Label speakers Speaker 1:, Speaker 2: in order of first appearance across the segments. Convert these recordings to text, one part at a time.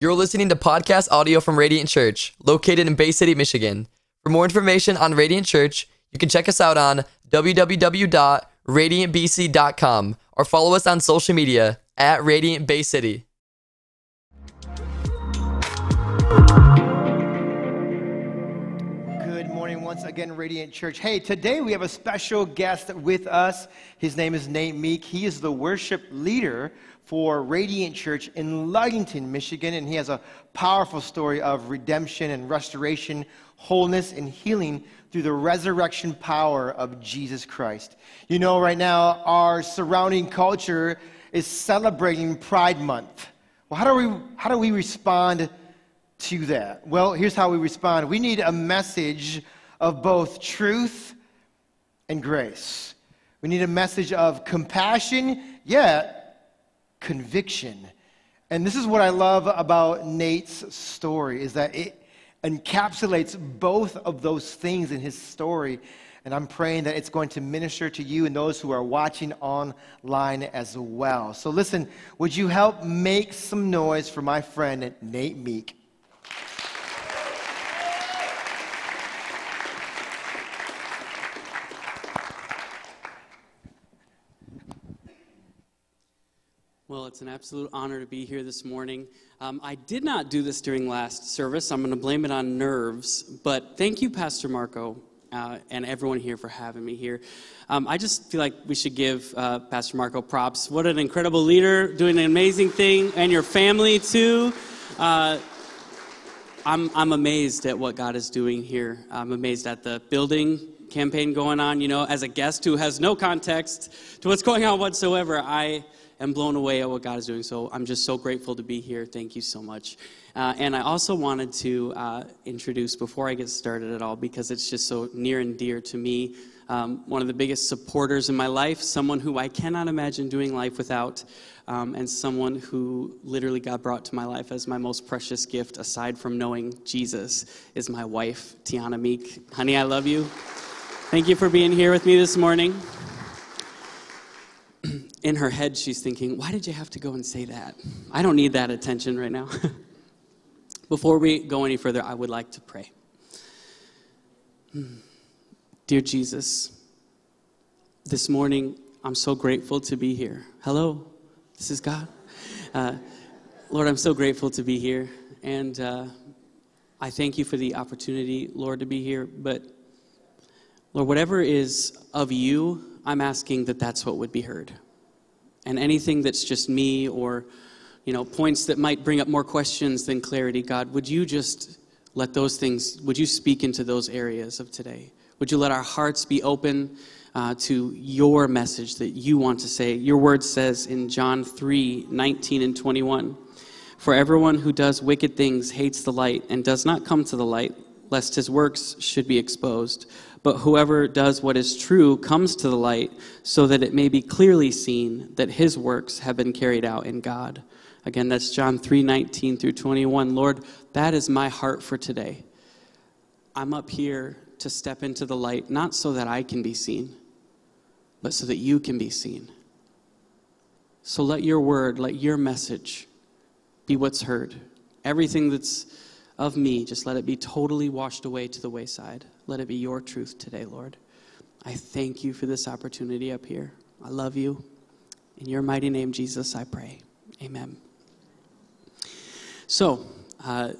Speaker 1: You're listening to podcast audio from Radiant Church, located in Bay City, Michigan. For more information on Radiant Church, you can check us out on www.radiantbc.com or follow us on social media at Radiant Bay City.
Speaker 2: Once again, Radiant Church. Hey, today we have a special guest with us. His name is Nate Meek. He is the worship leader for Radiant Church in Ludington, Michigan, and he has a powerful story of redemption and restoration, wholeness, and healing through the resurrection power of Jesus Christ. You know, right now, our surrounding culture is celebrating Pride Month. Well, how do we, how do we respond to that? Well, here's how we respond we need a message of both truth and grace. We need a message of compassion, yet conviction. And this is what I love about Nate's story is that it encapsulates both of those things in his story. And I'm praying that it's going to minister to you and those who are watching online as well. So listen, would you help make some noise for my friend Nate Meek?
Speaker 3: Well, it's an absolute honor to be here this morning. Um, I did not do this during last service. I'm going to blame it on nerves. But thank you, Pastor Marco, uh, and everyone here for having me here. Um, I just feel like we should give uh, Pastor Marco props. What an incredible leader, doing an amazing thing, and your family too. Uh, I'm, I'm amazed at what God is doing here. I'm amazed at the building campaign going on. You know, as a guest who has no context to what's going on whatsoever, I am blown away at what God is doing. So I'm just so grateful to be here. Thank you so much. Uh, and I also wanted to uh, introduce, before I get started at all, because it's just so near and dear to me, um, one of the biggest supporters in my life, someone who I cannot imagine doing life without, um, and someone who literally God brought to my life as my most precious gift, aside from knowing Jesus, is my wife, Tiana Meek. Honey, I love you. Thank you for being here with me this morning in her head, she's thinking, why did you have to go and say that? I don't need that attention right now. Before we go any further, I would like to pray. Dear Jesus, this morning, I'm so grateful to be here. Hello, this is God. Uh, Lord, I'm so grateful to be here. And uh, I thank you for the opportunity, Lord, to be here. But, Lord, whatever is of you, I'm asking that that's what would be heard and anything that's just me or you know points that might bring up more questions than clarity god would you just let those things would you speak into those areas of today? Would you let our hearts be open uh, to your message that you want to say? Your word says in john 3 19 and 21 for everyone who does wicked things hates the light and does not come to the light lest his works should be exposed but whoever does what is true comes to the light so that it may be clearly seen that his works have been carried out in God. Again, that's John 3 19 through 21. Lord, that is my heart for today. I'm up here to step into the light, not so that I can be seen, but so that you can be seen. So let your word, let your message be what's heard. Everything that's of me, just let it be totally washed away to the wayside. Let it be your truth today, Lord. I thank you for this opportunity up here. I love you. In your mighty name, Jesus, I pray. Amen. So, uh,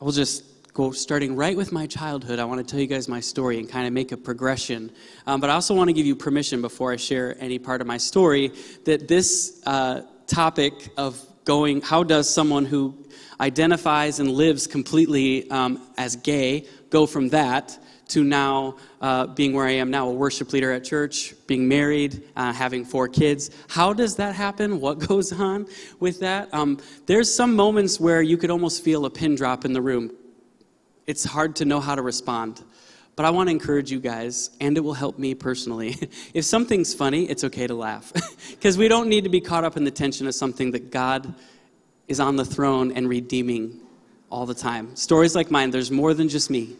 Speaker 3: I will just go starting right with my childhood. I want to tell you guys my story and kind of make a progression. Um, but I also want to give you permission before I share any part of my story that this uh, topic of going, how does someone who identifies and lives completely um, as gay go from that to now uh, being where I am now, a worship leader at church, being married, uh, having four kids. How does that happen? What goes on with that? Um, there's some moments where you could almost feel a pin drop in the room. It's hard to know how to respond. But I want to encourage you guys, and it will help me personally. if something's funny, it's okay to laugh. Because we don't need to be caught up in the tension of something that God is on the throne and redeeming all the time. Stories like mine, there's more than just me.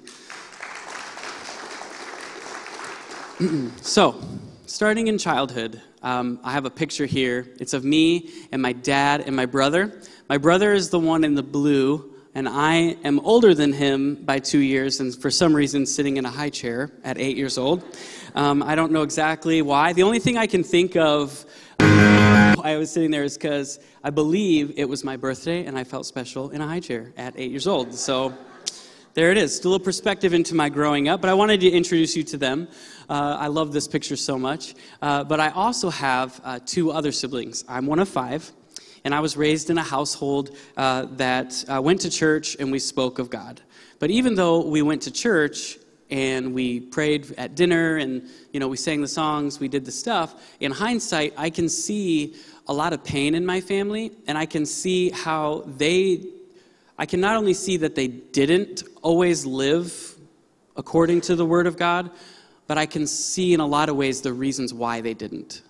Speaker 3: so, starting in childhood, um, I have a picture here. It's of me and my dad and my brother. My brother is the one in the blue, and I am older than him by two years, and for some reason, sitting in a high chair at eight years old. Um, I don't know exactly why. The only thing I can think of I was sitting there is because I believe it was my birthday and I felt special in a high chair at eight years old. So there it is. Still a perspective into my growing up, but I wanted to introduce you to them. Uh, I love this picture so much. Uh, but I also have uh, two other siblings. I'm one of five, and I was raised in a household uh, that uh, went to church and we spoke of God. But even though we went to church, and we prayed at dinner and you know we sang the songs we did the stuff in hindsight i can see a lot of pain in my family and i can see how they I can not only see that they didn't always live according to the Word of God, but I can see in a lot of ways the reasons why they didn't.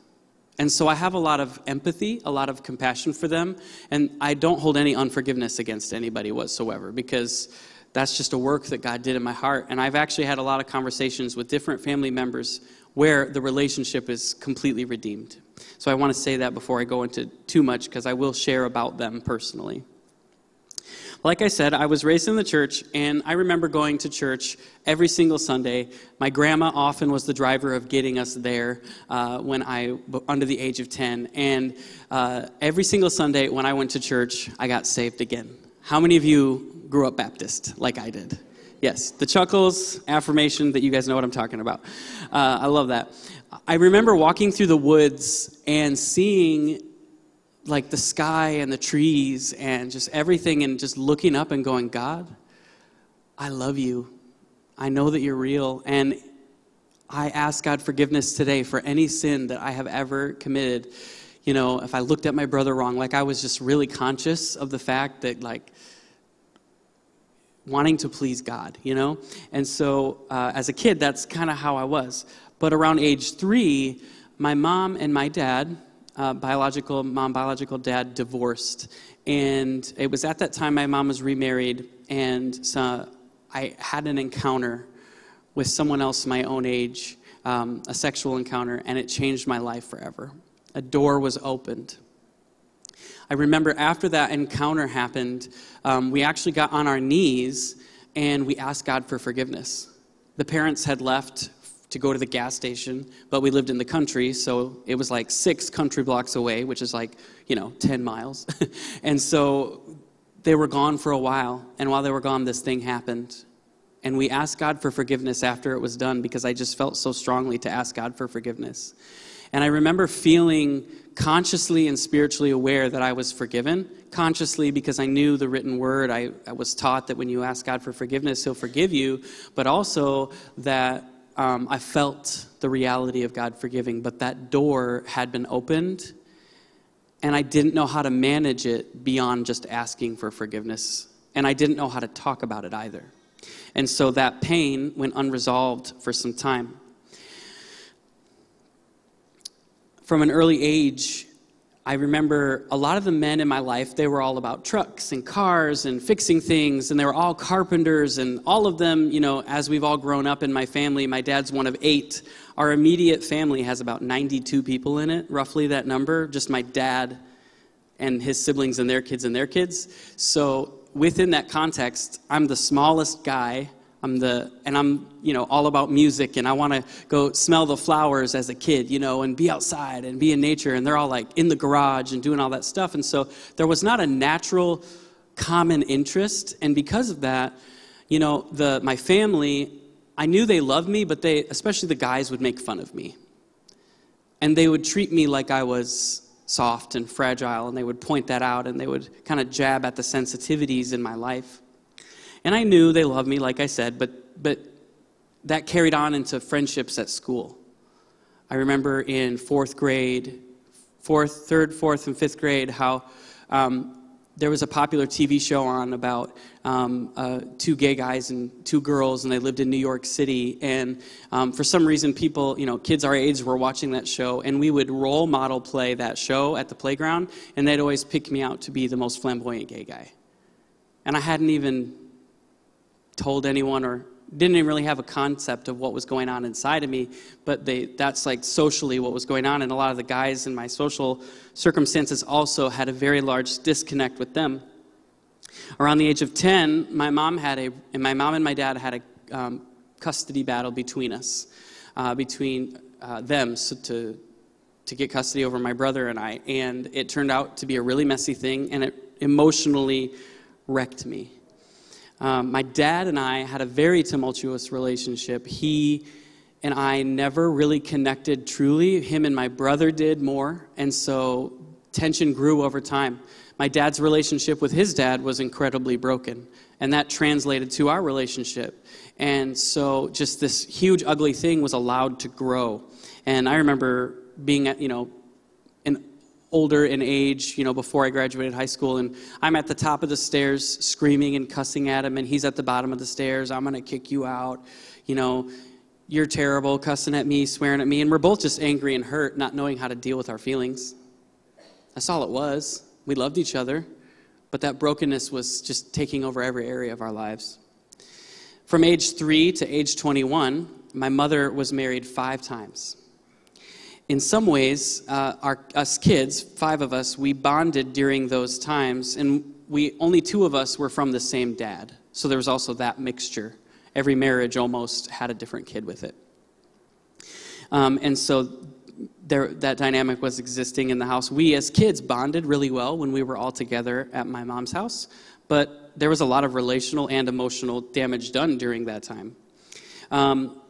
Speaker 3: And so I have a lot of empathy, a lot of compassion for them, and I don't hold any unforgiveness against anybody whatsoever because that's just a work that God did in my heart. And I've actually had a lot of conversations with different family members where the relationship is completely redeemed. So I want to say that before I go into too much because I will share about them personally. Like I said, I was raised in the church, and I remember going to church every single Sunday. My grandma often was the driver of getting us there uh, when I, under the age of 10. And uh, every single Sunday when I went to church, I got saved again. How many of you grew up Baptist like I did? Yes, the chuckles, affirmation that you guys know what I'm talking about. Uh, I love that. I remember walking through the woods and seeing like the sky and the trees and just everything and just looking up and going, God, I love you. I know that you're real. And I ask God forgiveness today for any sin that I have ever committed. You know, if I looked at my brother wrong, like I was just really conscious of the fact that, like, wanting to please God, you know? And so uh, as a kid, that's kind of how I was. But around age three, my mom and my dad, uh, biological mom, biological dad divorced. And it was at that time my mom was remarried, and so I had an encounter with someone else my own age, um, a sexual encounter, and it changed my life forever. A door was opened. I remember after that encounter happened, um, we actually got on our knees and we asked God for forgiveness. The parents had left to go to the gas station, but we lived in the country, so it was like six country blocks away, which is like, you know, 10 miles. and so they were gone for a while, and while they were gone, this thing happened. And we asked God for forgiveness after it was done because I just felt so strongly to ask God for forgiveness. And I remember feeling consciously and spiritually aware that I was forgiven. Consciously, because I knew the written word. I, I was taught that when you ask God for forgiveness, He'll forgive you. But also that um, I felt the reality of God forgiving, but that door had been opened, and I didn't know how to manage it beyond just asking for forgiveness. And I didn't know how to talk about it either. And so that pain went unresolved for some time. From an early age, I remember a lot of the men in my life, they were all about trucks and cars and fixing things, and they were all carpenters, and all of them, you know, as we've all grown up in my family, my dad's one of eight. Our immediate family has about 92 people in it, roughly that number, just my dad and his siblings and their kids and their kids. So within that context, I'm the smallest guy I'm the, and I'm, you know, all about music and I want to go smell the flowers as a kid, you know, and be outside and be in nature. And they're all like in the garage and doing all that stuff. And so there was not a natural common interest. And because of that, you know, the, my family, I knew they loved me, but they, especially the guys, would make fun of me. And they would treat me like I was soft and fragile, and they would point that out and they would kind of jab at the sensitivities in my life. And I knew they loved me, like I said, but, but that carried on into friendships at school. I remember in fourth grade, fourth, third, fourth, and fifth grade, how um, there was a popular TV show on about um, uh, two gay guys and two girls, and they lived in New York City. And um, for some reason, people, you know, kids our age were watching that show, and we would role model play that show at the playground, and they'd always pick me out to be the most flamboyant gay guy. And I hadn't even told anyone or didn't even really have a concept of what was going on inside of me, but they, that's like socially what was going on. And a lot of the guys in my social circumstances also had a very large disconnect with them. Around the age of 10, my mom had a, and my mom and my dad had a um, custody battle between us, uh, between uh, them so to, to get custody over my brother and I. And it turned out to be a really messy thing, and it emotionally wrecked me. Um, my dad and I had a very tumultuous relationship. He and I never really connected truly. Him and my brother did more, and so tension grew over time. My dad's relationship with his dad was incredibly broken, and that translated to our relationship. And so, just this huge, ugly thing was allowed to grow. And I remember being at, you know, older in age, you know, before I graduated high school, and I'm at the top of the stairs screaming and cussing at him, and he's at the bottom of the stairs. I'm gonna kick you out, you know. You're terrible, cussing at me, swearing at me, and we're both just angry and hurt, not knowing how to deal with our feelings. That's all it was. We loved each other, but that brokenness was just taking over every area of our lives. From age three to age 21, my mother was married five times. In some ways, uh, our, us kids, five of us, we bonded during those times, and we only two of us were from the same dad. So there was also that mixture. Every marriage almost had a different kid with it. Um, and so there, that dynamic was existing in the house. We, as kids, bonded really well when we were all together at my mom's house, but there was a lot of relational and emotional damage done during that time. Um,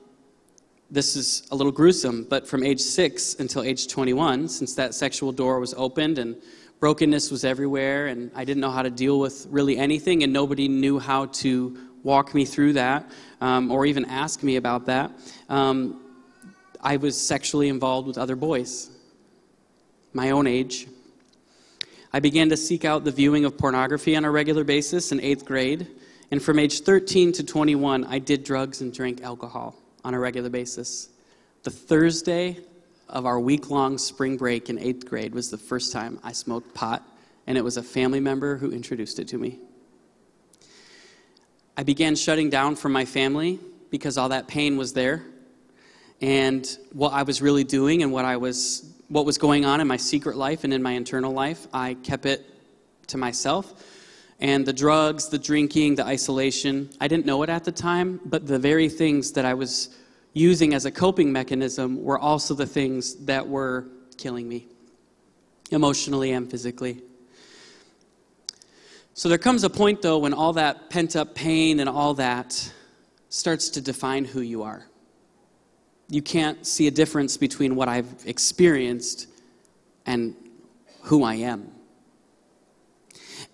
Speaker 3: this is a little gruesome, but from age six until age 21, since that sexual door was opened and brokenness was everywhere, and I didn't know how to deal with really anything, and nobody knew how to walk me through that um, or even ask me about that. Um, I was sexually involved with other boys, my own age. I began to seek out the viewing of pornography on a regular basis in eighth grade. And from age 13 to 21, I did drugs and drank alcohol on a regular basis. The Thursday of our week long spring break in eighth grade was the first time I smoked pot, and it was a family member who introduced it to me. I began shutting down from my family because all that pain was there and what I was really doing and what I was what was going on in my secret life and in my internal life, I kept it to myself. And the drugs, the drinking, the isolation, I didn't know it at the time, but the very things that I was using as a coping mechanism were also the things that were killing me, emotionally and physically. So there comes a point, though, when all that pent up pain and all that starts to define who you are you can't see a difference between what I've experienced and who I am.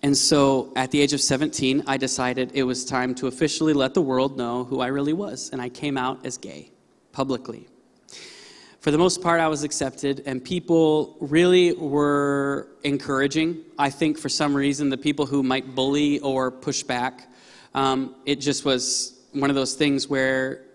Speaker 3: And so at the age of 17, I decided it was time to officially let the world know who I really was. And I came out as gay publicly. For the most part, I was accepted, and people really were encouraging. I think for some reason, the people who might bully or push back, um, it just was one of those things where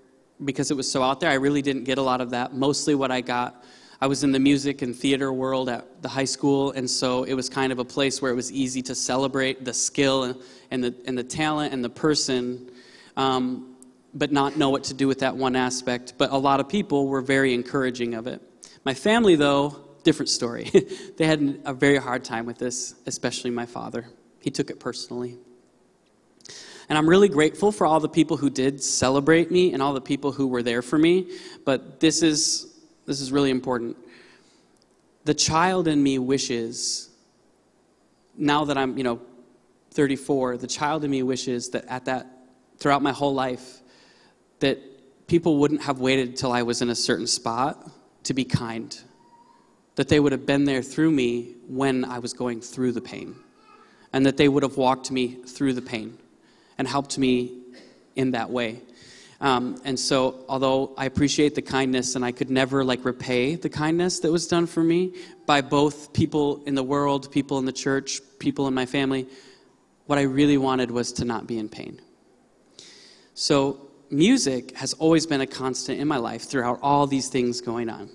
Speaker 3: because it was so out there, I really didn't get a lot of that. Mostly what I got, I was in the music and theater world at the high school, and so it was kind of a place where it was easy to celebrate the skill and, the, and the talent and the person, um, but not know what to do with that one aspect. But a lot of people were very encouraging of it. My family, though, different story. they had a very hard time with this, especially my father. He took it personally. And I'm really grateful for all the people who did celebrate me and all the people who were there for me. But this is, this is really important. The child in me wishes, now that I'm, you know, 34, the child in me wishes that at that, throughout my whole life, that people wouldn't have waited till I was in a certain spot to be kind. That they would have been there through me when I was going through the pain. And that they would have walked me through the pain and helped me in that way. Um, and so, although I appreciate the kindness, and I could never like repay the kindness that was done for me by both people in the world, people in the church, people in my family, what I really wanted was to not be in pain. So, music has always been a constant in my life throughout all these things going on.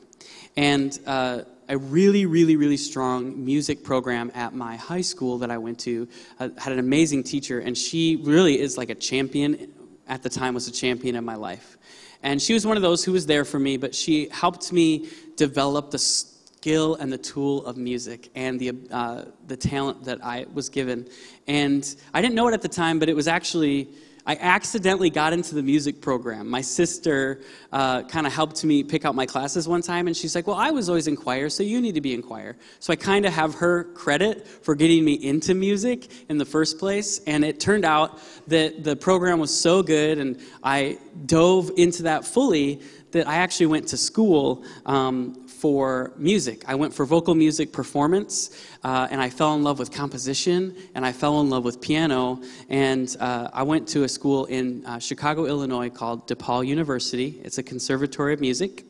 Speaker 3: And uh, a really, really, really strong music program at my high school that I went to. I had an amazing teacher, and she really is like a champion at the time was a champion in my life. And she was one of those who was there for me, but she helped me develop the skill and the tool of music and the, uh, the talent that I was given. And I didn't know it at the time, but it was actually I accidentally got into the music program. My sister uh, kind of helped me pick out my classes one time, and she's like, Well, I was always in choir, so you need to be in choir. So I kind of have her credit for getting me into music in the first place. And it turned out that the program was so good, and I dove into that fully that I actually went to school um, for music. I went for vocal music performance, uh, and I fell in love with composition, and I fell in love with piano. And uh, I went to a school in uh, Chicago, Illinois called DePaul University. It's a conservatory of music.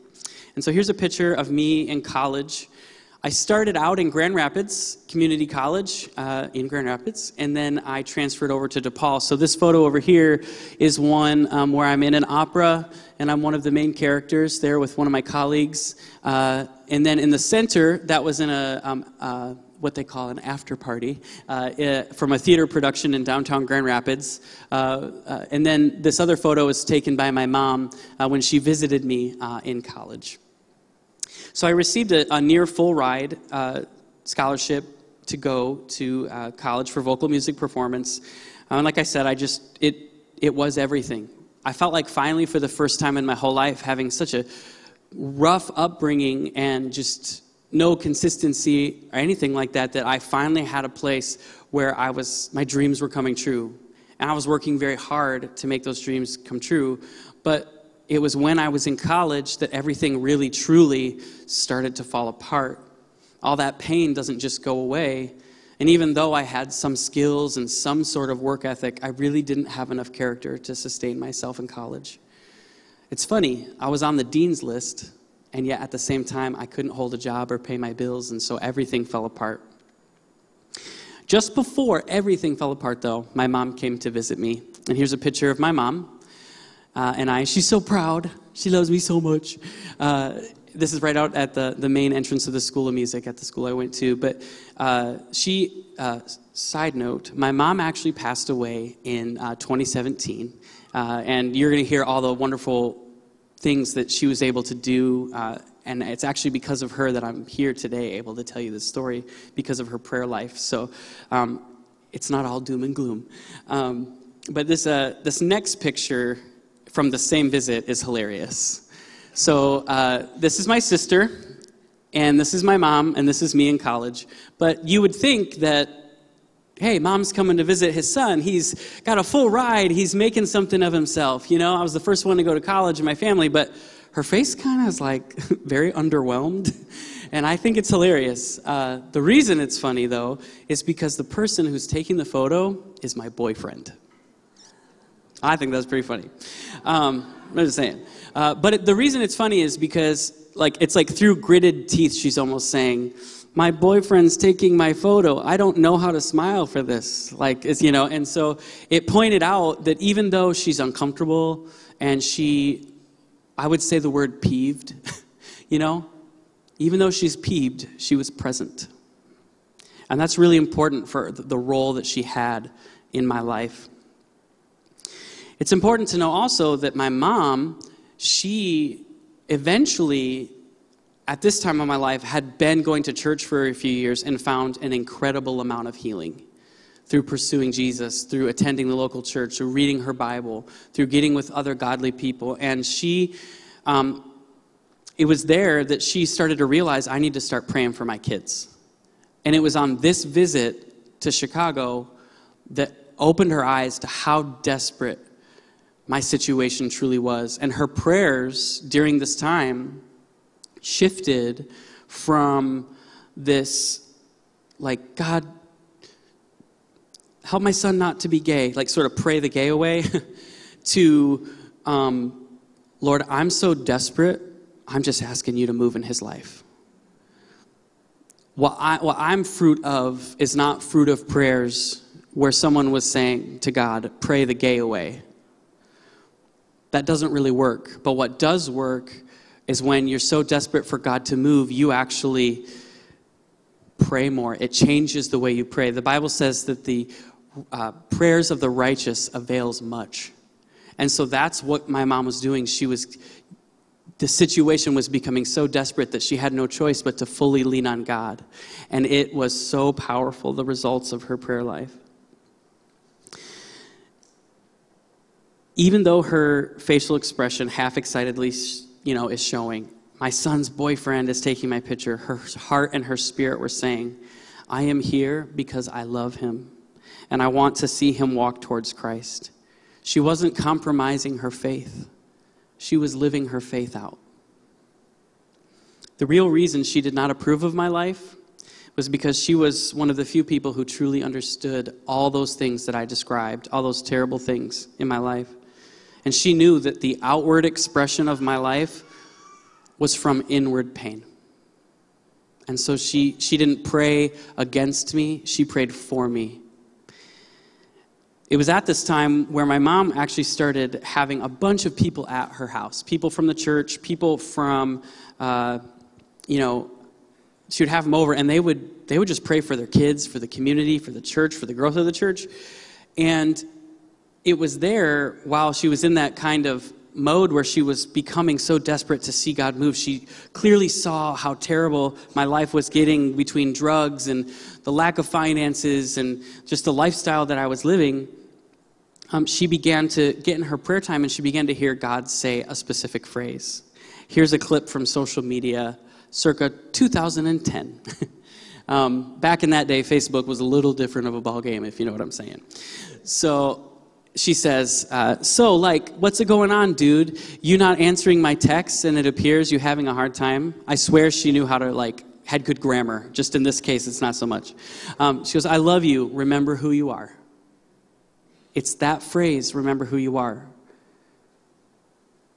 Speaker 3: And so here's a picture of me in college. I started out in Grand Rapids Community College uh, in Grand Rapids, and then I transferred over to DePaul. So this photo over here is one um, where I'm in an opera, and I'm one of the main characters there with one of my colleagues. Uh, and then in the center, that was in a um, uh, what they call an after party uh, from a theater production in downtown Grand Rapids. Uh, uh, and then this other photo was taken by my mom when she visited me in college. So I received a, a near full ride uh, scholarship to go to uh, college for vocal music performance. Uh, and like I said, I just, it, it was everything. I felt like finally, for the first time in my whole life, having such a rough upbringing and just no consistency or anything like that, that I finally had a place where I was, my dreams were coming true. And I was working very hard to make those dreams come true. But it was when I was in college that everything really truly started to fall apart. All that pain doesn't just go away. And even though I had some skills and some sort of work ethic, I really didn't have enough character to sustain myself in college. It's funny, I was on the dean's list, and yet at the same time, I couldn't hold a job or pay my bills, and so everything fell apart. Just before everything fell apart, though, my mom came to visit me. And here's a picture of my mom uh, and I. She's so proud. She loves me so much. Uh, this is right out at the, the main entrance of the School of Music at the school I went to. But uh, she, uh, side note, my mom actually passed away in uh, 2017. Uh, and you're going to hear all the wonderful things that she was able to do. and it's actually because of her that I'm here today, able to tell you this story, because of her prayer life. So um, it's not all doom and gloom. Um, but this, this next picture from the same visit is hilarious. So, uh, this is my sister, and this is my mom, and this is me in college. But you would think that, hey, mom's coming to visit his son. He's got a full ride, he's making something of himself. You know, I was the first one to go to college in my family, but her face kind of is like very underwhelmed. And I think it's hilarious. Uh, the reason it's funny, though, is because the person who's taking the photo is my boyfriend. I think that's pretty funny. Um, I'm just saying. Uh, but it, the reason it's funny is because, like, it's like through gritted teeth, she's almost saying, "My boyfriend's taking my photo. I don't know how to smile for this." Like, it's you know, and so it pointed out that even though she's uncomfortable and she, I would say the word peeved, you know, even though she's peeved, she was present, and that's really important for the role that she had in my life. It's important to know also that my mom, she eventually, at this time of my life, had been going to church for a few years and found an incredible amount of healing through pursuing Jesus, through attending the local church, through reading her Bible, through getting with other godly people. And she, um, it was there that she started to realize I need to start praying for my kids. And it was on this visit to Chicago that opened her eyes to how desperate my situation truly was. And her prayers during this time shifted from this, like, God, help my son not to be gay, like, sort of pray the gay away, to, um, Lord, I'm so desperate, I'm just asking you to move in his life. What, I, what I'm fruit of is not fruit of prayers where someone was saying to God, pray the gay away that doesn't really work. But what does work is when you're so desperate for God to move, you actually pray more. It changes the way you pray. The Bible says that the uh, prayers of the righteous avails much. And so that's what my mom was doing. She was, the situation was becoming so desperate that she had no choice but to fully lean on God. And it was so powerful, the results of her prayer life. Even though her facial expression half excitedly, you know, is showing, my son's boyfriend is taking my picture, her heart and her spirit were saying, I am here because I love him and I want to see him walk towards Christ. She wasn't compromising her faith, she was living her faith out. The real reason she did not approve of my life was because she was one of the few people who truly understood all those things that I described, all those terrible things in my life. And she knew that the outward expression of my life was from inward pain. And so she, she didn't pray against me, she prayed for me. It was at this time where my mom actually started having a bunch of people at her house people from the church, people from, uh, you know, she would have them over and they would, they would just pray for their kids, for the community, for the church, for the growth of the church. And it was there while she was in that kind of mode where she was becoming so desperate to see God move. She clearly saw how terrible my life was getting between drugs and the lack of finances and just the lifestyle that I was living um, she began to get in her prayer time and she began to hear God say a specific phrase. Here's a clip from social media circa 2010. um, back in that day, Facebook was a little different of a ball game, if you know what I'm saying. So she says, uh, So, like, what's going on, dude? You not answering my texts and it appears you having a hard time? I swear she knew how to, like, had good grammar. Just in this case, it's not so much. Um, she goes, I love you. Remember who you are. It's that phrase, remember who you are.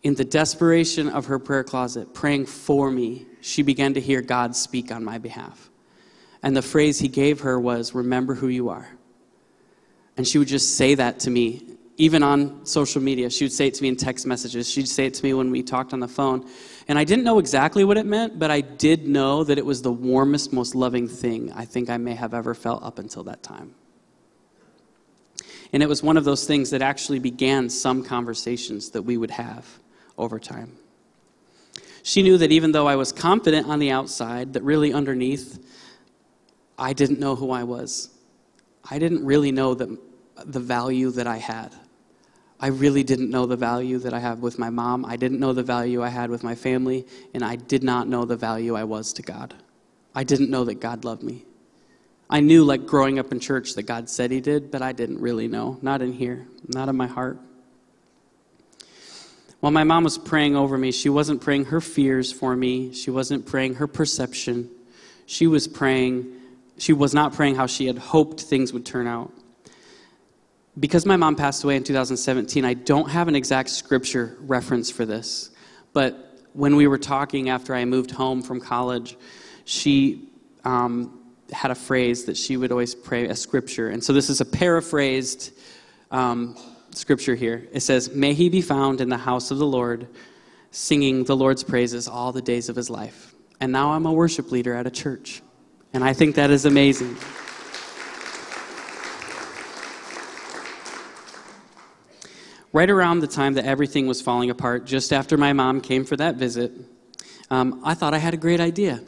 Speaker 3: In the desperation of her prayer closet, praying for me, she began to hear God speak on my behalf. And the phrase he gave her was, Remember who you are. And she would just say that to me, even on social media. She would say it to me in text messages. She'd say it to me when we talked on the phone. And I didn't know exactly what it meant, but I did know that it was the warmest, most loving thing I think I may have ever felt up until that time. And it was one of those things that actually began some conversations that we would have over time. She knew that even though I was confident on the outside, that really underneath, I didn't know who I was. I didn't really know the, the value that I had. I really didn't know the value that I had with my mom. I didn't know the value I had with my family, and I did not know the value I was to God. I didn't know that God loved me. I knew, like growing up in church, that God said He did, but I didn't really know. Not in here, not in my heart. While my mom was praying over me, she wasn't praying her fears for me, she wasn't praying her perception. She was praying, she was not praying how she had hoped things would turn out. Because my mom passed away in 2017, I don't have an exact scripture reference for this. But when we were talking after I moved home from college, she um, had a phrase that she would always pray a scripture. And so this is a paraphrased um, scripture here. It says, May he be found in the house of the Lord, singing the Lord's praises all the days of his life. And now I'm a worship leader at a church. And I think that is amazing. Right around the time that everything was falling apart, just after my mom came for that visit, um, I thought I had a great idea.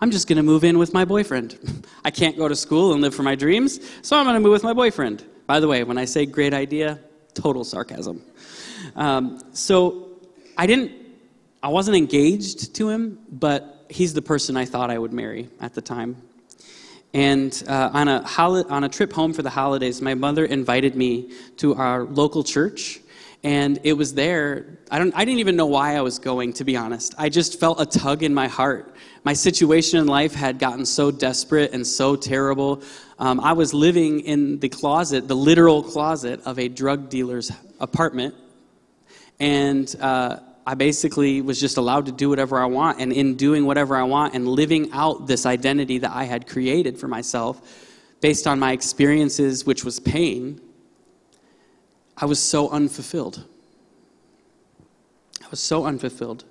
Speaker 3: I'm just going to move in with my boyfriend. I can't go to school and live for my dreams, so I'm going to move with my boyfriend. By the way, when I say great idea, total sarcasm. Um, so I didn't, I wasn't engaged to him, but he's the person I thought I would marry at the time. And uh, on, a on a trip home for the holidays, my mother invited me to our local church. And it was there, I, don't, I didn't even know why I was going, to be honest. I just felt a tug in my heart my situation in life had gotten so desperate and so terrible. Um, I was living in the closet, the literal closet of a drug dealer's apartment. And uh, I basically was just allowed to do whatever I want. And in doing whatever I want and living out this identity that I had created for myself based on my experiences, which was pain, I was so unfulfilled. I was so unfulfilled.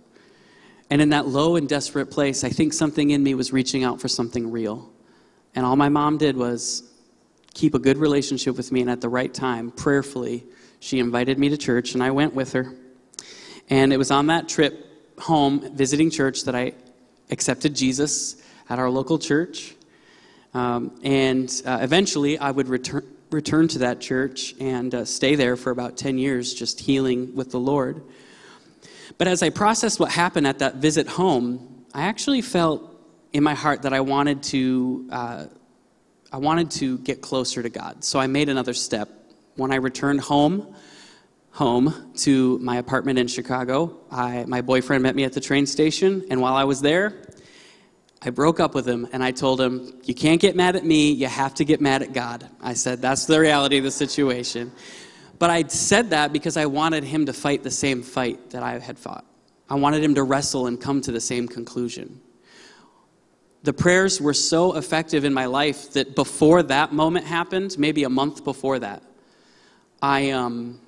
Speaker 3: And in that low and desperate place, I think something in me was reaching out for something real. And all my mom did was keep a good relationship with me, and at the right time, prayerfully, she invited me to church, and I went with her. And it was on that trip home, visiting church, that I accepted Jesus at our local church. Um, and uh, eventually, I would return, return to that church and uh, stay there for about 10 years, just healing with the Lord. But as I processed what happened at that visit home, I actually felt in my heart that I wanted to, uh, I wanted to get closer to God. So I made another step. When I returned home, home to my apartment in Chicago, I, my boyfriend met me at the train station, and while I was there, I broke up with him and I told him, You can't get mad at me, you have to get mad at God. I said, That's the reality of the situation. But I said that because I wanted him to fight the same fight that I had fought. I wanted him to wrestle and come to the same conclusion. The prayers were so effective in my life that before that moment happened, maybe a month before that, I, um,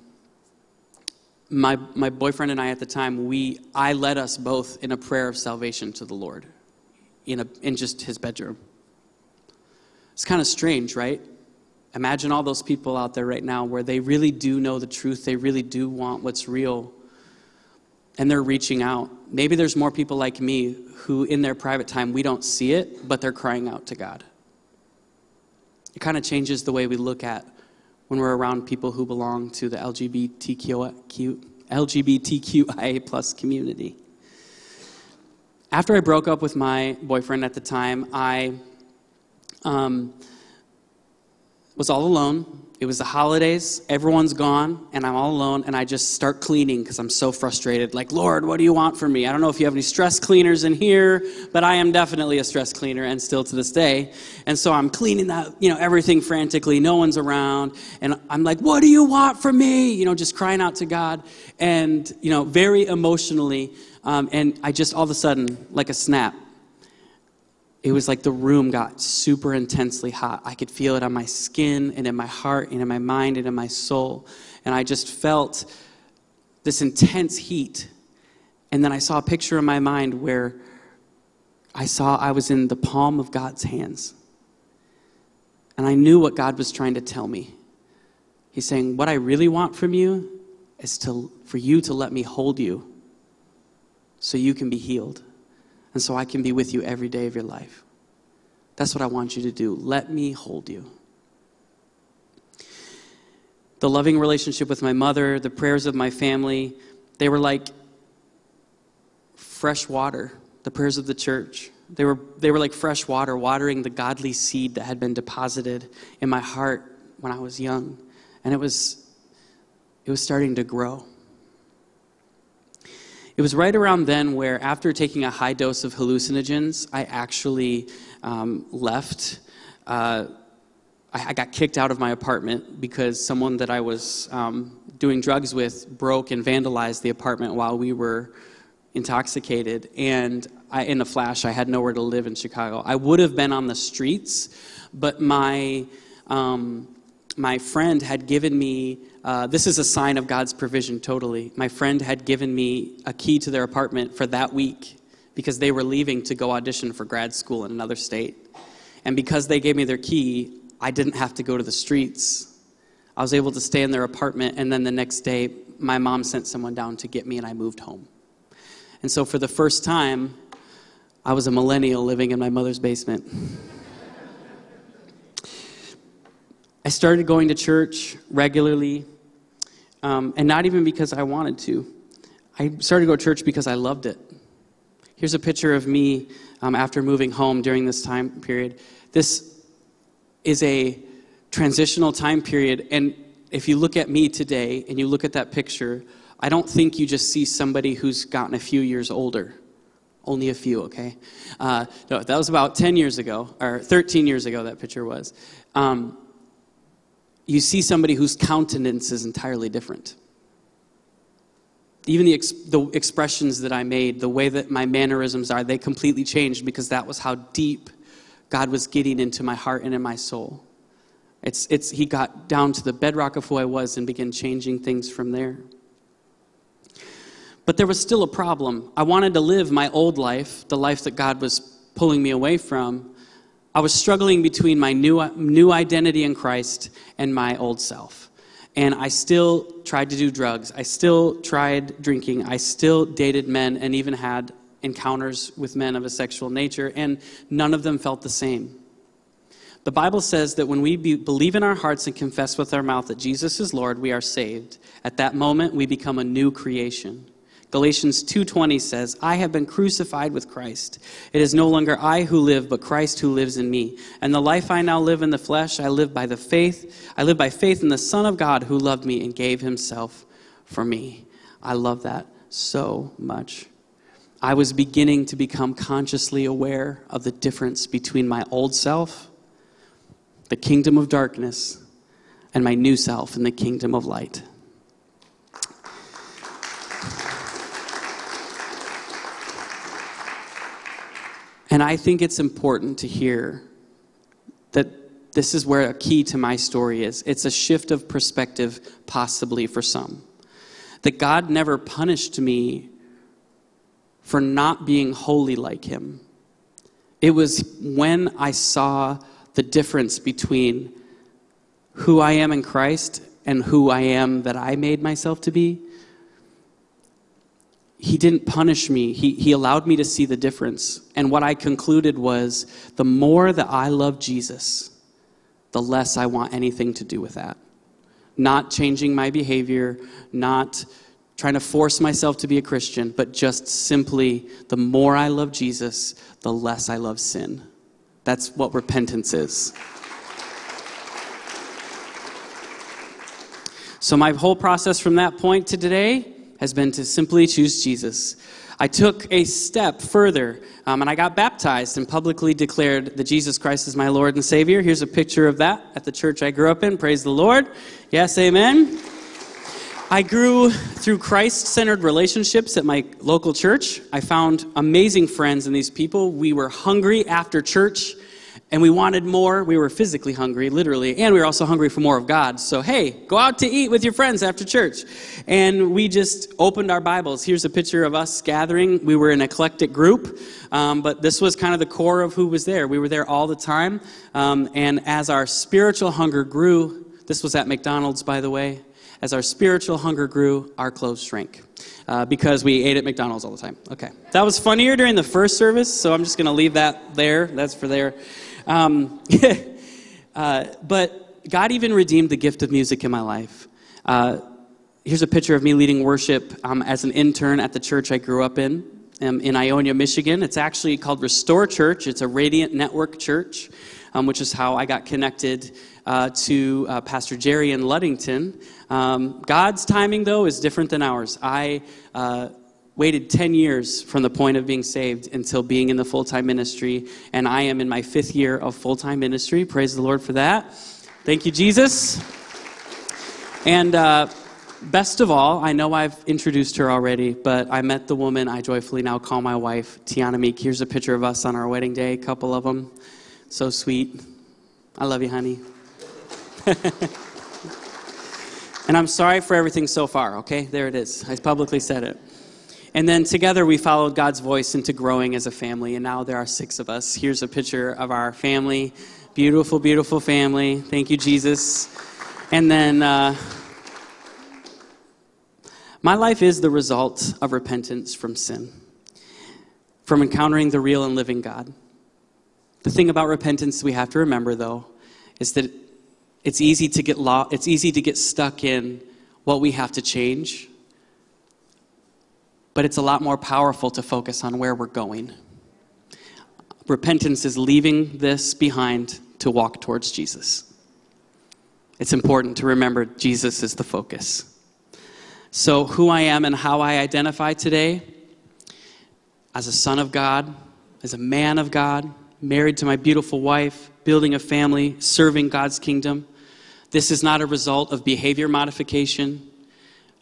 Speaker 3: my, my boyfriend and I at the time, we, I led us both in a prayer of salvation to the Lord in, a, in just his bedroom. It's kind of strange, right? Imagine all those people out there right now where they really do know the truth, they really do want what's real, and they're reaching out. Maybe there's more people like me who, in their private time, we don't see it, but they're crying out to God. It kind of changes the way we look at when we're around people who belong to the LGBTQ, LGBTQIA plus community. After I broke up with my boyfriend at the time, I um, was all alone. It was the holidays, everyone's gone, and I'm all alone, and I just start cleaning because I'm so frustrated. Like, Lord, what do you want from me? I don't know if you have any stress cleaners in here, but I am definitely a stress cleaner, and still to this day. And so I'm cleaning that, you know, everything frantically. No one's around, and I'm like, what do you want from me? You know, just crying out to God, and you know, very emotionally. Um, and I just all of a sudden, like a snap, it was like the room got super intensely hot. I could feel it on my skin and in my heart and in my mind and in my soul. And I just felt this intense heat. And then I saw a picture in my mind where I saw I was in the palm of God's hands. And I knew what God was trying to tell me. He's saying, What I really want from you is to, for you to let me hold you so you can be healed and so I can be with you every day of your life. That's what I want you to do. Let me hold you. The loving relationship with my mother, the prayers of my family, they were like fresh water, the prayers of the church. They were, they were like fresh water, watering the godly seed that had been deposited in my heart when I was young. And it was, it was starting to grow. It was right around then where, after taking a high dose of hallucinogens, I actually um, left. Uh, I, I, got kicked out of my apartment because someone that I was um, doing drugs with broke and vandalized the apartment while we were intoxicated. And I, in a flash, I had nowhere to live in Chicago. I would have been on the streets, but my um, my friend had given me uh, this is a sign of God's provision totally. My friend had given me a key to their apartment for that week because they were leaving to go audition for grad school in another state. And because they gave me their key, I didn't have to go to the streets. I was able to stay in their apartment, and then the next day, my mom sent someone down to get me, and I moved home. And so, for the first time, I was a millennial living in my mother's basement. I started going to church regularly, um, and not even because I wanted to. I started to go to church because I loved it. Here's a picture of me um, after moving home during this time period. This is a transitional time period, and if you look at me today and you look at that picture, I don't think you just see somebody who's gotten a few years older. Only a few, okay? Uh, no, that was about 10 years ago, or 13 years ago, that picture was. Um, you see somebody whose countenance is entirely different. Even the, ex- the expressions that I made, the way that my mannerisms are, they completely changed because that was how deep God was getting into my heart and in my soul. It's, it's, he got down to the bedrock of who I was and began changing things from there. But there was still a problem. I wanted to live my old life, the life that God was pulling me away from, I was struggling between my new, new identity in Christ and my old self. And I still tried to do drugs. I still tried drinking. I still dated men and even had encounters with men of a sexual nature, and none of them felt the same. The Bible says that when we be, believe in our hearts and confess with our mouth that Jesus is Lord, we are saved. At that moment, we become a new creation. Galatians 2:20 says, "I have been crucified with Christ. It is no longer I who live, but Christ who lives in me. And the life I now live in the flesh, I live by the faith. I live by faith in the Son of God who loved me and gave himself for me." I love that so much. I was beginning to become consciously aware of the difference between my old self, the kingdom of darkness, and my new self in the kingdom of light. And I think it's important to hear that this is where a key to my story is. It's a shift of perspective, possibly for some. That God never punished me for not being holy like Him. It was when I saw the difference between who I am in Christ and who I am that I made myself to be he didn't punish me. He, he allowed me to see the difference. And what I concluded was the more that I love Jesus, the less I want anything to do with that. Not changing my behavior, not trying to force myself to be a Christian, but just simply the more I love Jesus, the less I love sin. That's what repentance is. So, my whole process from that point to today has been to simply choose Jesus. I took a step further um, and I got baptized and publicly declared that Jesus Christ is my Lord and Savior. Here's a picture of that at the church I grew up in. Praise the Lord. Yes, amen. I grew through Christ centered relationships at my local church. I found amazing friends in these people. We were hungry after church and we wanted more. We were physically hungry, literally, and we were also hungry for more of God. So, hey, go out to eat with your friends after church. And we just opened our Bibles. Here's a picture of us gathering. We were an eclectic group, um, but this was kind of the core of who was there. We were there all the time. Um, and as our spiritual hunger grew, this was at McDonald's, by the way. As our spiritual hunger grew, our clothes shrank. Uh, because we ate at McDonald's all the time. Okay. That was funnier during the first service, so I'm just going to leave that there. That's for there. Um, uh, but God even redeemed the gift of music in my life. Uh, here's a picture of me leading worship um, as an intern at the church I grew up in, um, in Ionia, Michigan. It's actually called Restore Church. It's a Radiant Network church, um, which is how I got connected uh, to uh, Pastor Jerry in Ludington. Um, God's timing, though, is different than ours. I uh, waited 10 years from the point of being saved until being in the full time ministry. And I am in my fifth year of full time ministry. Praise the Lord for that. Thank you, Jesus. And uh, best of all, I know I've introduced her already, but I met the woman I joyfully now call my wife, Tiana Meek. Here's a picture of us on our wedding day, a couple of them. So sweet. I love you, honey. and I'm sorry for everything so far, okay? There it is. I publicly said it. And then together we followed God's voice into growing as a family, and now there are six of us. Here's a picture of our family. Beautiful, beautiful family. Thank you, Jesus. And then uh, my life is the result of repentance from sin, from encountering the real and living God. The thing about repentance we have to remember, though, is that it's easy to get lo- it's easy to get stuck in what we have to change but it's a lot more powerful to focus on where we're going. Repentance is leaving this behind to walk towards Jesus. It's important to remember Jesus is the focus. So, who I am and how I identify today as a son of God, as a man of God, married to my beautiful wife, building a family, serving God's kingdom. This is not a result of behavior modification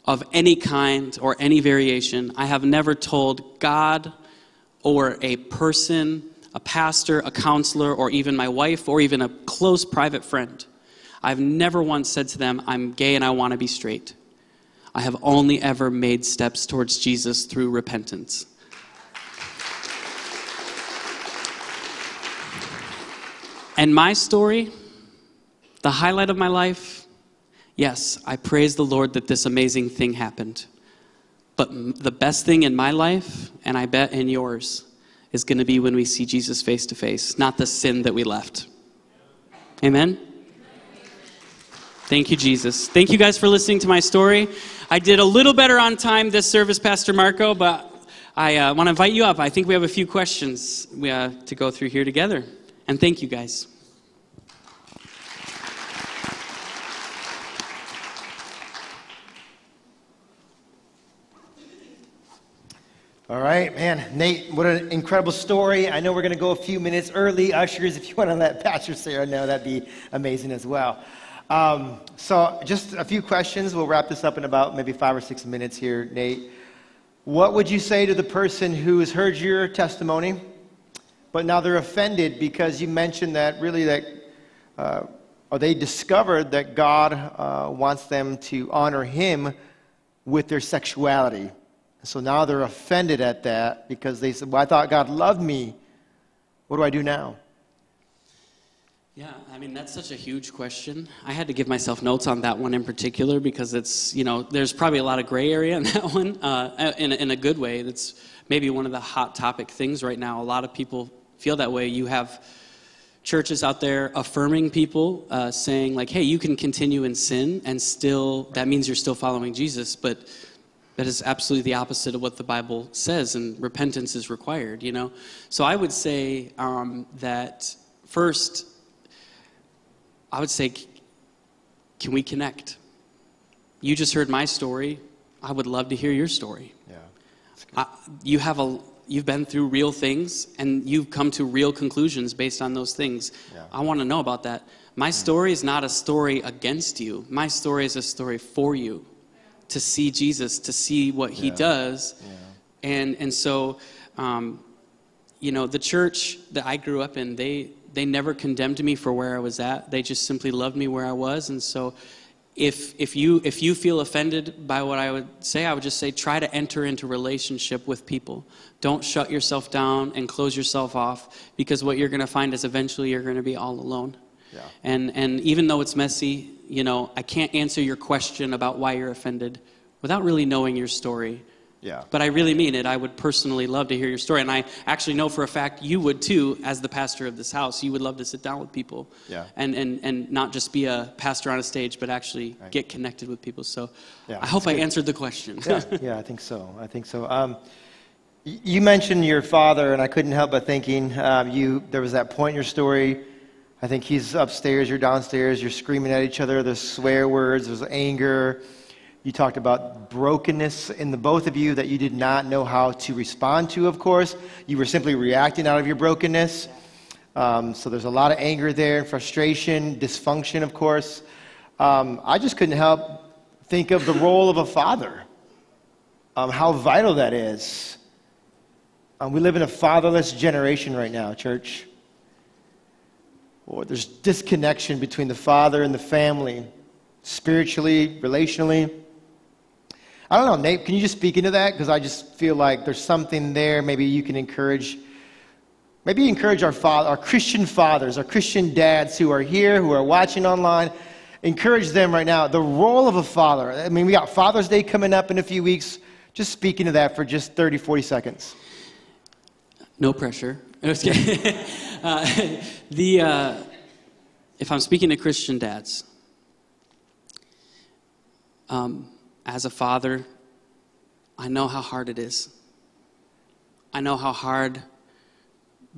Speaker 3: of any kind or any variation. I have never told God or a person, a pastor, a counselor, or even my wife, or even a close private friend. I've never once said to them, I'm gay and I want to be straight. I have only ever made steps towards Jesus through repentance. And my story, the highlight of my life, yes, I praise the Lord that this amazing thing happened. But the best thing in my life, and I bet in yours, is going to be when we see Jesus face to face, not the sin that we left. Amen? Thank you, Jesus. Thank you guys for listening to my story. I did a little better on time this service, Pastor Marco, but I uh, want to invite you up. I think we have a few questions we, uh, to go through here together. And thank you, guys.
Speaker 2: All right, man. Nate, what an incredible story. I know we're going to go a few minutes early. Ushers, if you want to let Pastor Sarah know, that'd be amazing as well. Um, so, just a few questions. We'll wrap this up in about maybe five or six minutes here, Nate. What would you say to the person who has heard your testimony, but now they're offended because you mentioned that really that, uh, or they discovered that God uh, wants them to honor Him with their sexuality? So now they're offended at that because they said, Well, I thought God loved me. What do I do now?
Speaker 3: Yeah, I mean, that's such a huge question. I had to give myself notes on that one in particular because it's, you know, there's probably a lot of gray area in that one uh, in, in a good way. That's maybe one of the hot topic things right now. A lot of people feel that way. You have churches out there affirming people, uh, saying, like, hey, you can continue in sin and still, that means you're still following Jesus. But that is absolutely the opposite of what the Bible says, and repentance is required, you know? So I would say um, that first, I would say, can we connect? You just heard my story. I would love to hear your story.
Speaker 2: Yeah.
Speaker 3: I, you have a, you've been through real things, and you've come to real conclusions based on those things.
Speaker 2: Yeah.
Speaker 3: I want to know about that. My story is not a story against you. My story is a story for you to see Jesus, to see what he
Speaker 2: Yeah.
Speaker 3: does.
Speaker 2: Yeah.
Speaker 3: And, and so, um, you know, the church that I grew up in, they, they never condemned me for where I was at. They just simply loved me where I was. And so, if, if, you, if you feel offended by what I would say, I would just say try to enter into relationship with people. Don't shut yourself down and close yourself off because what you're going to find is eventually you're going to be all alone.
Speaker 2: Yeah.
Speaker 3: And, and even though it's messy, you know, I can't answer your question about why you're offended without really knowing your story.
Speaker 2: Yeah.
Speaker 3: But I really mean it. I would personally love to hear your story. And I actually know for a fact you would too, as the pastor of this house. You would love to sit down with people.
Speaker 2: Yeah.
Speaker 3: And, and, and not just be a pastor on a stage, but actually
Speaker 2: Right.
Speaker 3: get connected with people. So
Speaker 2: Yeah,
Speaker 3: I hope I
Speaker 2: good.
Speaker 3: answered the question.
Speaker 2: yeah, yeah, I think so. I think so. Um, you mentioned your father, and I couldn't help but thinking um, you. There was that point in your story. I think he's upstairs, you're downstairs, you're screaming at each other. There's swear words, there's anger. You talked about brokenness in the both of you that you did not know how to respond to. Of course, you were simply reacting out of your brokenness. Um, so there's a lot of anger there, frustration, dysfunction, of course. Um, I just couldn't help think of the role of a father um, how vital that is. Um, we live in a fatherless generation right now, church. Or there's disconnection between the father and the family, spiritually, relationally. I don't know, Nate, can you just speak into that? Because I just feel like there's something there. Maybe you can encourage. Maybe encourage our father, our Christian fathers, our Christian dads who are here, who are watching online. Encourage them right now. The role of a father. I mean, we got Father's Day coming up in a few weeks. Just speak into that for just 30, 40 seconds.
Speaker 3: No pressure. Uh, the, uh, if I'm speaking to Christian dads, um, as a father, I know how hard it is. I know how hard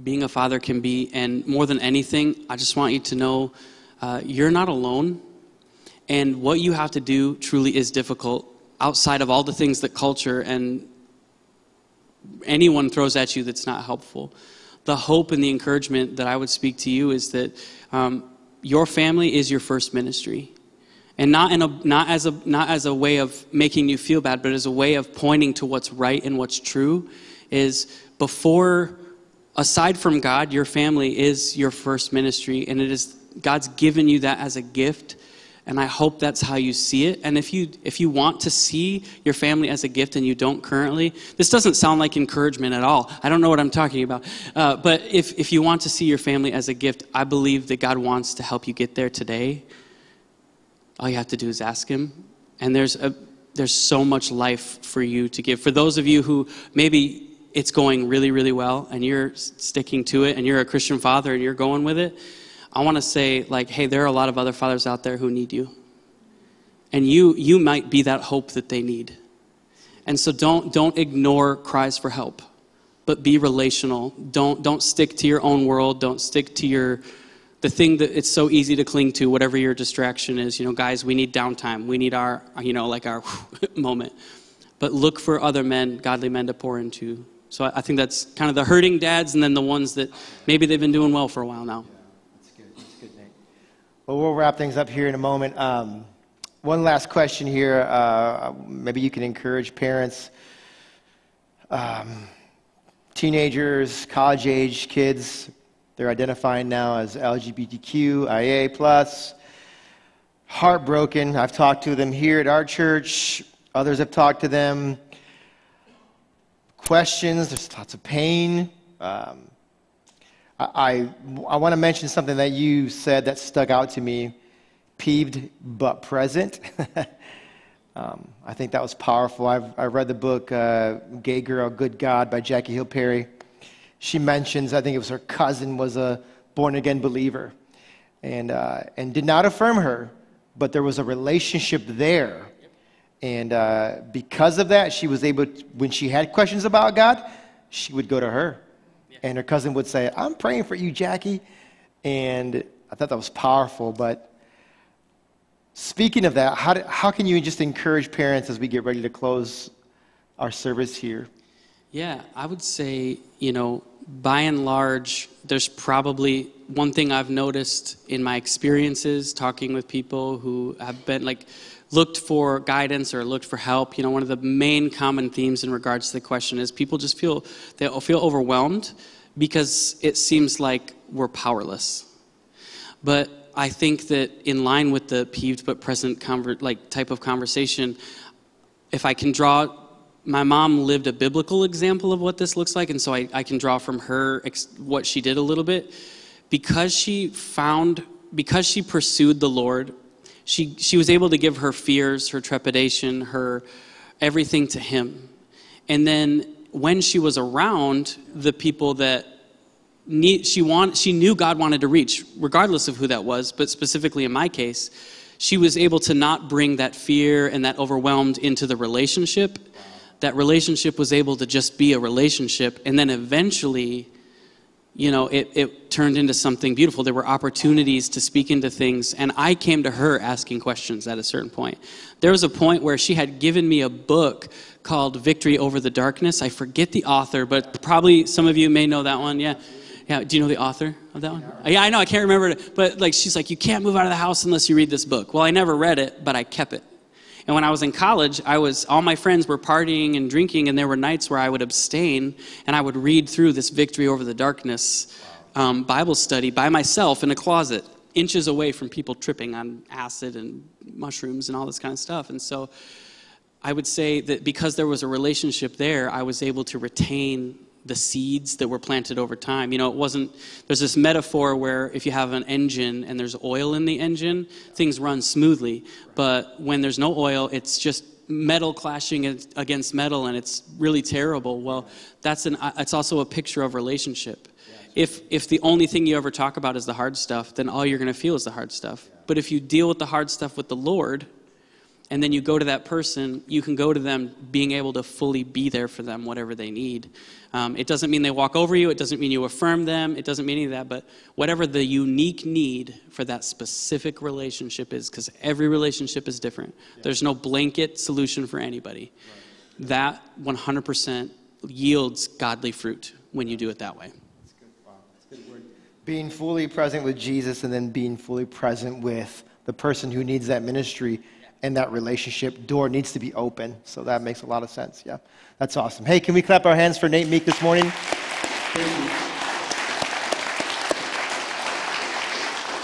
Speaker 3: being a father can be. And more than anything, I just want you to know uh, you're not alone. And what you have to do truly is difficult outside of all the things that culture and anyone throws at you that's not helpful. The hope and the encouragement that I would speak to you is that um, your family is your first ministry. And not, in a, not, as a, not as a way of making you feel bad, but as a way of pointing to what's right and what's true, is before, aside from God, your family is your first ministry, and it is God's given you that as a gift. And I hope that's how you see it. And if you if you want to see your family as a gift and you don't currently, this doesn't sound like encouragement at all. I don't know what I'm talking about. Uh, but if if you want to see your family as a gift, I believe that God wants to help you get there today. All you have to do is ask Him. And there's a there's so much life for you to give. For those of you who maybe it's going really really well and you're sticking to it and you're a Christian father and you're going with it I want to say, like, hey, there are a lot of other fathers out there who need you. And you, you might be that hope that they need. And so don't, don't ignore cries for help, but be relational. Don't, don't stick to your own world. Don't stick to your, the thing that it's so easy to cling to, whatever your distraction is. You know, guys, we need downtime. We need our, you know, like our moment. But look for other men, godly men to pour into. So I think that's kind of the hurting dads and then the ones that maybe they've been doing well for a while now.
Speaker 2: Well, we'll wrap things up here in a moment. Um, one last question here. Uh, maybe you can encourage parents, um, teenagers, college age kids. They're identifying now as LGBTQ, IA plus. Heartbroken. I've talked to them here at our church. Others have talked to them. Questions. There's lots of pain. Um, I, I want to mention something that you said that stuck out to me peeved but present. um, I think that was powerful. I've, I read the book uh, Gay Girl, Good God by Jackie Hill Perry. She mentions, I think it was her cousin was a born again believer and, uh, and did not affirm her, but there was a relationship there. And uh, because of that, she was able, to, when she had questions about God, she would go to her and her cousin would say, I'm praying for you, Jackie. And I thought that was powerful. But speaking of that, how, do, how can you just encourage parents as we get ready to close our service here?
Speaker 3: Yeah, I would say, you know, by and large, there's probably one thing I've noticed in my experiences talking with people who have been like, looked for guidance or looked for help, you know, one of the main common themes in regards to the question is people just feel they feel overwhelmed because it seems like we're powerless. But I think that in line with the peeved but present like type of conversation, if I can draw my mom lived a biblical example of what this looks like, and so I, I can draw from her ex- what she did a little bit. Because she found, because she pursued the Lord she, she was able to give her fears, her trepidation, her everything to him. And then when she was around the people that need, she, want, she knew God wanted to reach, regardless of who that was, but specifically in my case, she was able to not bring that fear and that overwhelmed into the relationship. That relationship was able to just be a relationship. And then eventually, you know, it, it turned into something beautiful. There were opportunities to speak into things, and I came to her asking questions at a certain point. There was a point where she had given me a book called Victory Over the Darkness. I forget the author, but probably some of you may know that one. Yeah. Yeah, do you know the author of that one? Yeah, I know, I can't remember it. But like she's like, you can't move out of the house unless you read this book. Well, I never read it, but I kept it. And when I was in college, I was all my friends were partying and drinking, and there were nights where I would abstain and I would read through this victory over the darkness um, Bible study by myself in a closet, inches away from people tripping on acid and mushrooms and all this kind of stuff. And so I would say that because there was a relationship there, I was able to retain the seeds that were planted over time. You know, it wasn't, there's this metaphor where if you have an engine and there's oil in the engine, things run smoothly. But when there's no oil, it's just metal clashing against metal and it's really terrible. Well, that's an, uh, it's also a picture of relationship. If, if the only thing you ever talk about is the hard stuff, then all you're going to feel is the hard stuff. But if you deal with the hard stuff with the Lord, and then you go to that person, you can go to them being able to fully be there for them, whatever they need. Um, it doesn't mean they walk over you, it doesn't mean you affirm them, it doesn't mean any of that, but whatever the unique need for that specific relationship is, because every relationship is different. Yeah. There's no blanket solution for anybody. Right. That 100% yields godly fruit when you do it that way.
Speaker 2: That's good. Wow. That's good word. Being fully present with Jesus and then being fully present with the person who needs that ministry and that relationship door needs to be open. So that makes a lot of sense. Yeah, that's awesome. Hey, can we clap our hands for Nate Meek this morning?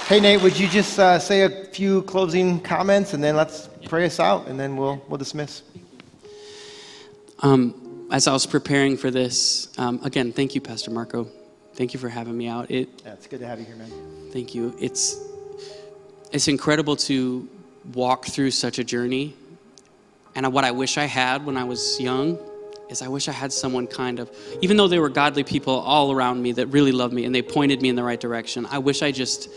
Speaker 2: Hey, Nate, would you just uh, say a few closing comments and then let's pray us out and then we'll, we'll dismiss.
Speaker 3: Um, as I was preparing for this, um, again, thank you, Pastor Marco. Thank you for having me out. It,
Speaker 2: Yeah, it's good to have you here, man.
Speaker 3: Thank you. It's it's incredible to walk through such a journey. And what I wish I had when I was young is I wish I had someone kind of even though there were godly people all around me that really loved me and they pointed me in the right direction. I wish I just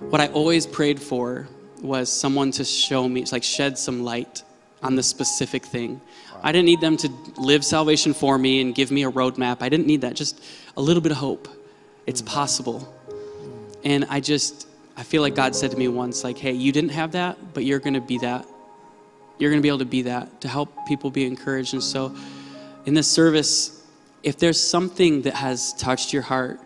Speaker 3: what I always prayed for was someone to show me, like shed some light on the specific thing. I didn't need them to live salvation for me and give me a roadmap. I didn't need that. Just a little bit of hope. It's possible. And I just, I feel like God said to me once, like, hey, you didn't have that, but you're going to be that. You're going to be able to be that to help people be encouraged. And so, in this service, if there's something that has touched your heart,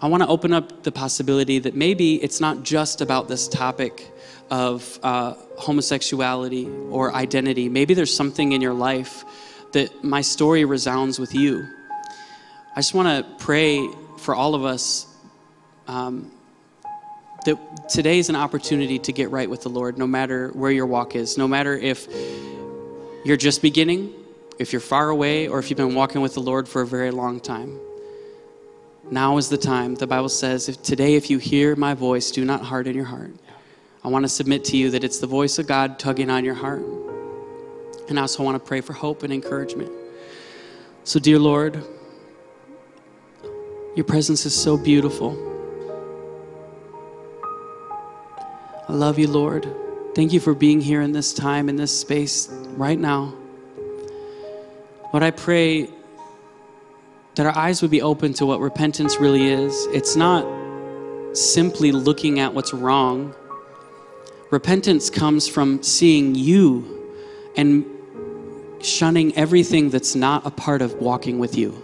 Speaker 3: I want to open up the possibility that maybe it's not just about this topic of uh, homosexuality or identity. Maybe there's something in your life that my story resounds with you. I just want to pray for all of us um, that today is an opportunity to get right with the Lord, no matter where your walk is, no matter if you're just beginning, if you're far away, or if you've been walking with the Lord for a very long time. Now is the time. The Bible says, if today, if you hear my voice, do not harden your heart. I want to submit to you that it's the voice of God tugging on your heart. And I also want to pray for hope and encouragement. So, dear Lord, your presence is so beautiful. I love you, Lord. Thank you for being here in this time, in this space, right now. Lord, I pray that our eyes would be open to what repentance really is. It's not simply looking at what's wrong. Repentance comes from seeing you and shunning everything that's not a part of walking with you.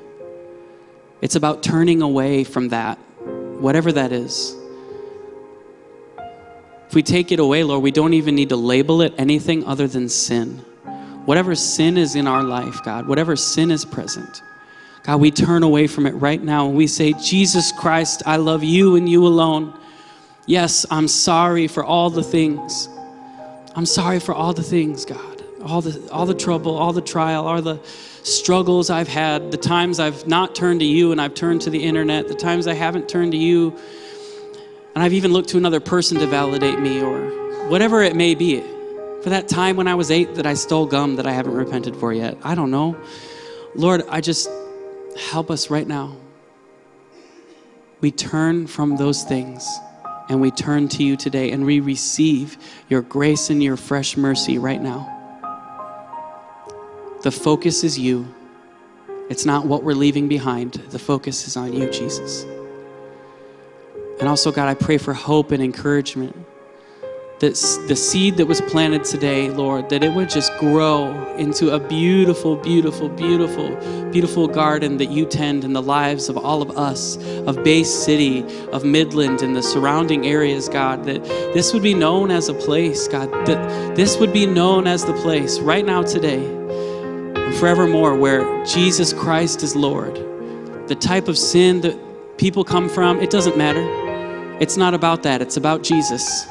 Speaker 3: It's about turning away from that, whatever that is. If we take it away, Lord, we don't even need to label it anything other than sin. Whatever sin is in our life, God, whatever sin is present, God, we turn away from it right now and we say, Jesus Christ, I love you and you alone. Yes, I'm sorry for all the things. I'm sorry for all the things, God. All the all the trouble, all the trial, all the struggles I've had, the times I've not turned to you and I've turned to the internet, the times I haven't turned to you and I've even looked to another person to validate me or whatever it may be. For that time when I was 8 that I stole gum that I haven't repented for yet. I don't know. Lord, I just help us right now. We turn from those things and we turn to you today and we receive your grace and your fresh mercy right now. The focus is you. It's not what we're leaving behind. The focus is on you, Jesus. And also, God, I pray for hope and encouragement. That the seed that was planted today, Lord, that it would just grow into a beautiful, beautiful, beautiful, beautiful garden that you tend in the lives of all of us, of Bay City, of Midland, and the surrounding areas, God. That this would be known as a place, God, that this would be known as the place right now, today, and forevermore, where Jesus Christ is Lord. The type of sin that people come from, it doesn't matter. It's not about that, it's about Jesus.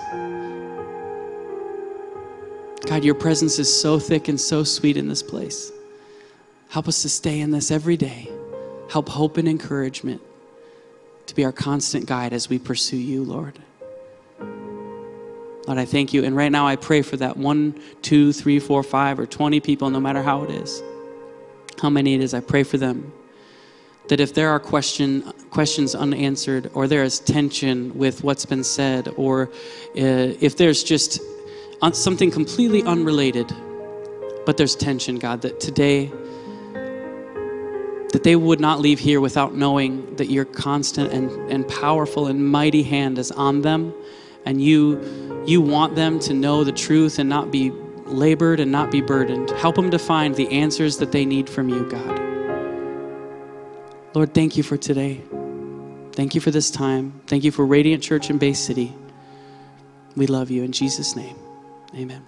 Speaker 3: God, your presence is so thick and so sweet in this place. Help us to stay in this every day. Help hope and encouragement to be our constant guide as we pursue you, Lord. Lord, I thank you. And right now I pray for that one, two, three, four, five, or 20 people, no matter how it is, how many it is, I pray for them that if there are question, questions unanswered or there is tension with what's been said or uh, if there's just something completely unrelated but there's tension god that today that they would not leave here without knowing that your constant and, and powerful and mighty hand is on them and you you want them to know the truth and not be labored and not be burdened. Help them to find the answers that they need from you god Lord, thank you for today. Thank you for this time. Thank you for Radiant Church in Bay City. We love you in Jesus' name. Amen.